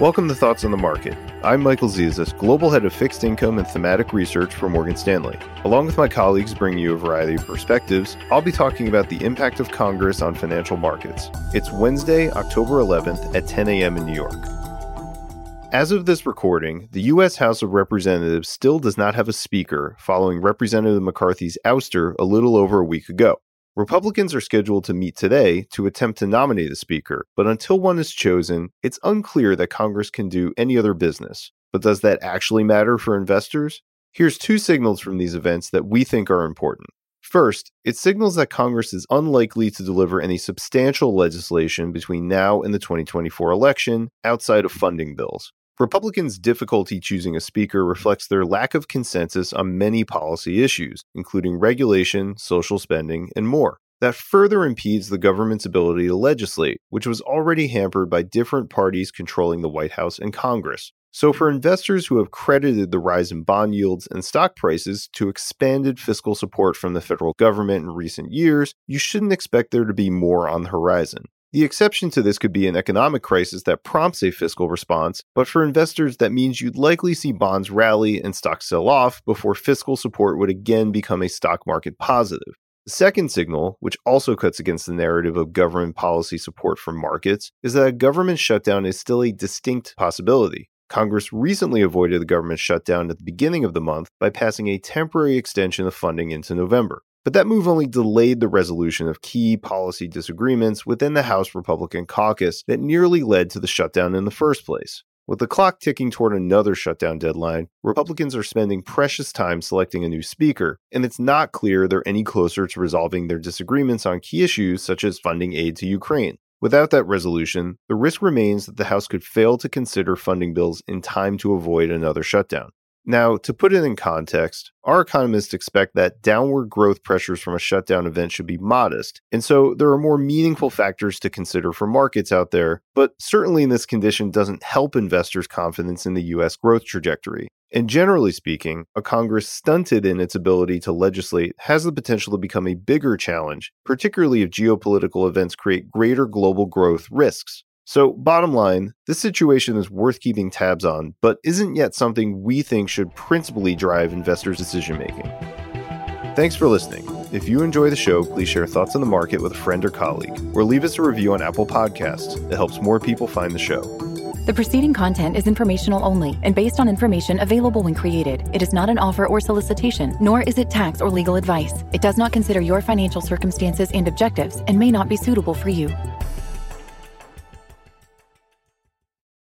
Welcome to Thoughts on the Market. I'm Michael Zezas, Global Head of Fixed Income and Thematic Research for Morgan Stanley. Along with my colleagues bringing you a variety of perspectives, I'll be talking about the impact of Congress on financial markets. It's Wednesday, October 11th at 10 a.m. in New York. As of this recording, the U.S. House of Representatives still does not have a speaker following Representative McCarthy's ouster a little over a week ago. Republicans are scheduled to meet today to attempt to nominate a speaker, but until one is chosen, it's unclear that Congress can do any other business. But does that actually matter for investors? Here's two signals from these events that we think are important. First, it signals that Congress is unlikely to deliver any substantial legislation between now and the 2024 election outside of funding bills. Republicans' difficulty choosing a speaker reflects their lack of consensus on many policy issues, including regulation, social spending, and more. That further impedes the government's ability to legislate, which was already hampered by different parties controlling the White House and Congress. So, for investors who have credited the rise in bond yields and stock prices to expanded fiscal support from the federal government in recent years, you shouldn't expect there to be more on the horizon. The exception to this could be an economic crisis that prompts a fiscal response, but for investors, that means you'd likely see bonds rally and stocks sell off before fiscal support would again become a stock market positive. The second signal, which also cuts against the narrative of government policy support for markets, is that a government shutdown is still a distinct possibility. Congress recently avoided the government shutdown at the beginning of the month by passing a temporary extension of funding into November. But that move only delayed the resolution of key policy disagreements within the House Republican caucus that nearly led to the shutdown in the first place. With the clock ticking toward another shutdown deadline, Republicans are spending precious time selecting a new speaker, and it's not clear they're any closer to resolving their disagreements on key issues such as funding aid to Ukraine. Without that resolution, the risk remains that the House could fail to consider funding bills in time to avoid another shutdown. Now, to put it in context, our economists expect that downward growth pressures from a shutdown event should be modest. And so there are more meaningful factors to consider for markets out there, but certainly in this condition doesn't help investors' confidence in the US growth trajectory. And generally speaking, a Congress stunted in its ability to legislate has the potential to become a bigger challenge, particularly if geopolitical events create greater global growth risks. So, bottom line, this situation is worth keeping tabs on, but isn't yet something we think should principally drive investors' decision making. Thanks for listening. If you enjoy the show, please share thoughts on the market with a friend or colleague, or leave us a review on Apple Podcasts. It helps more people find the show. The preceding content is informational only and based on information available when created. It is not an offer or solicitation, nor is it tax or legal advice. It does not consider your financial circumstances and objectives and may not be suitable for you.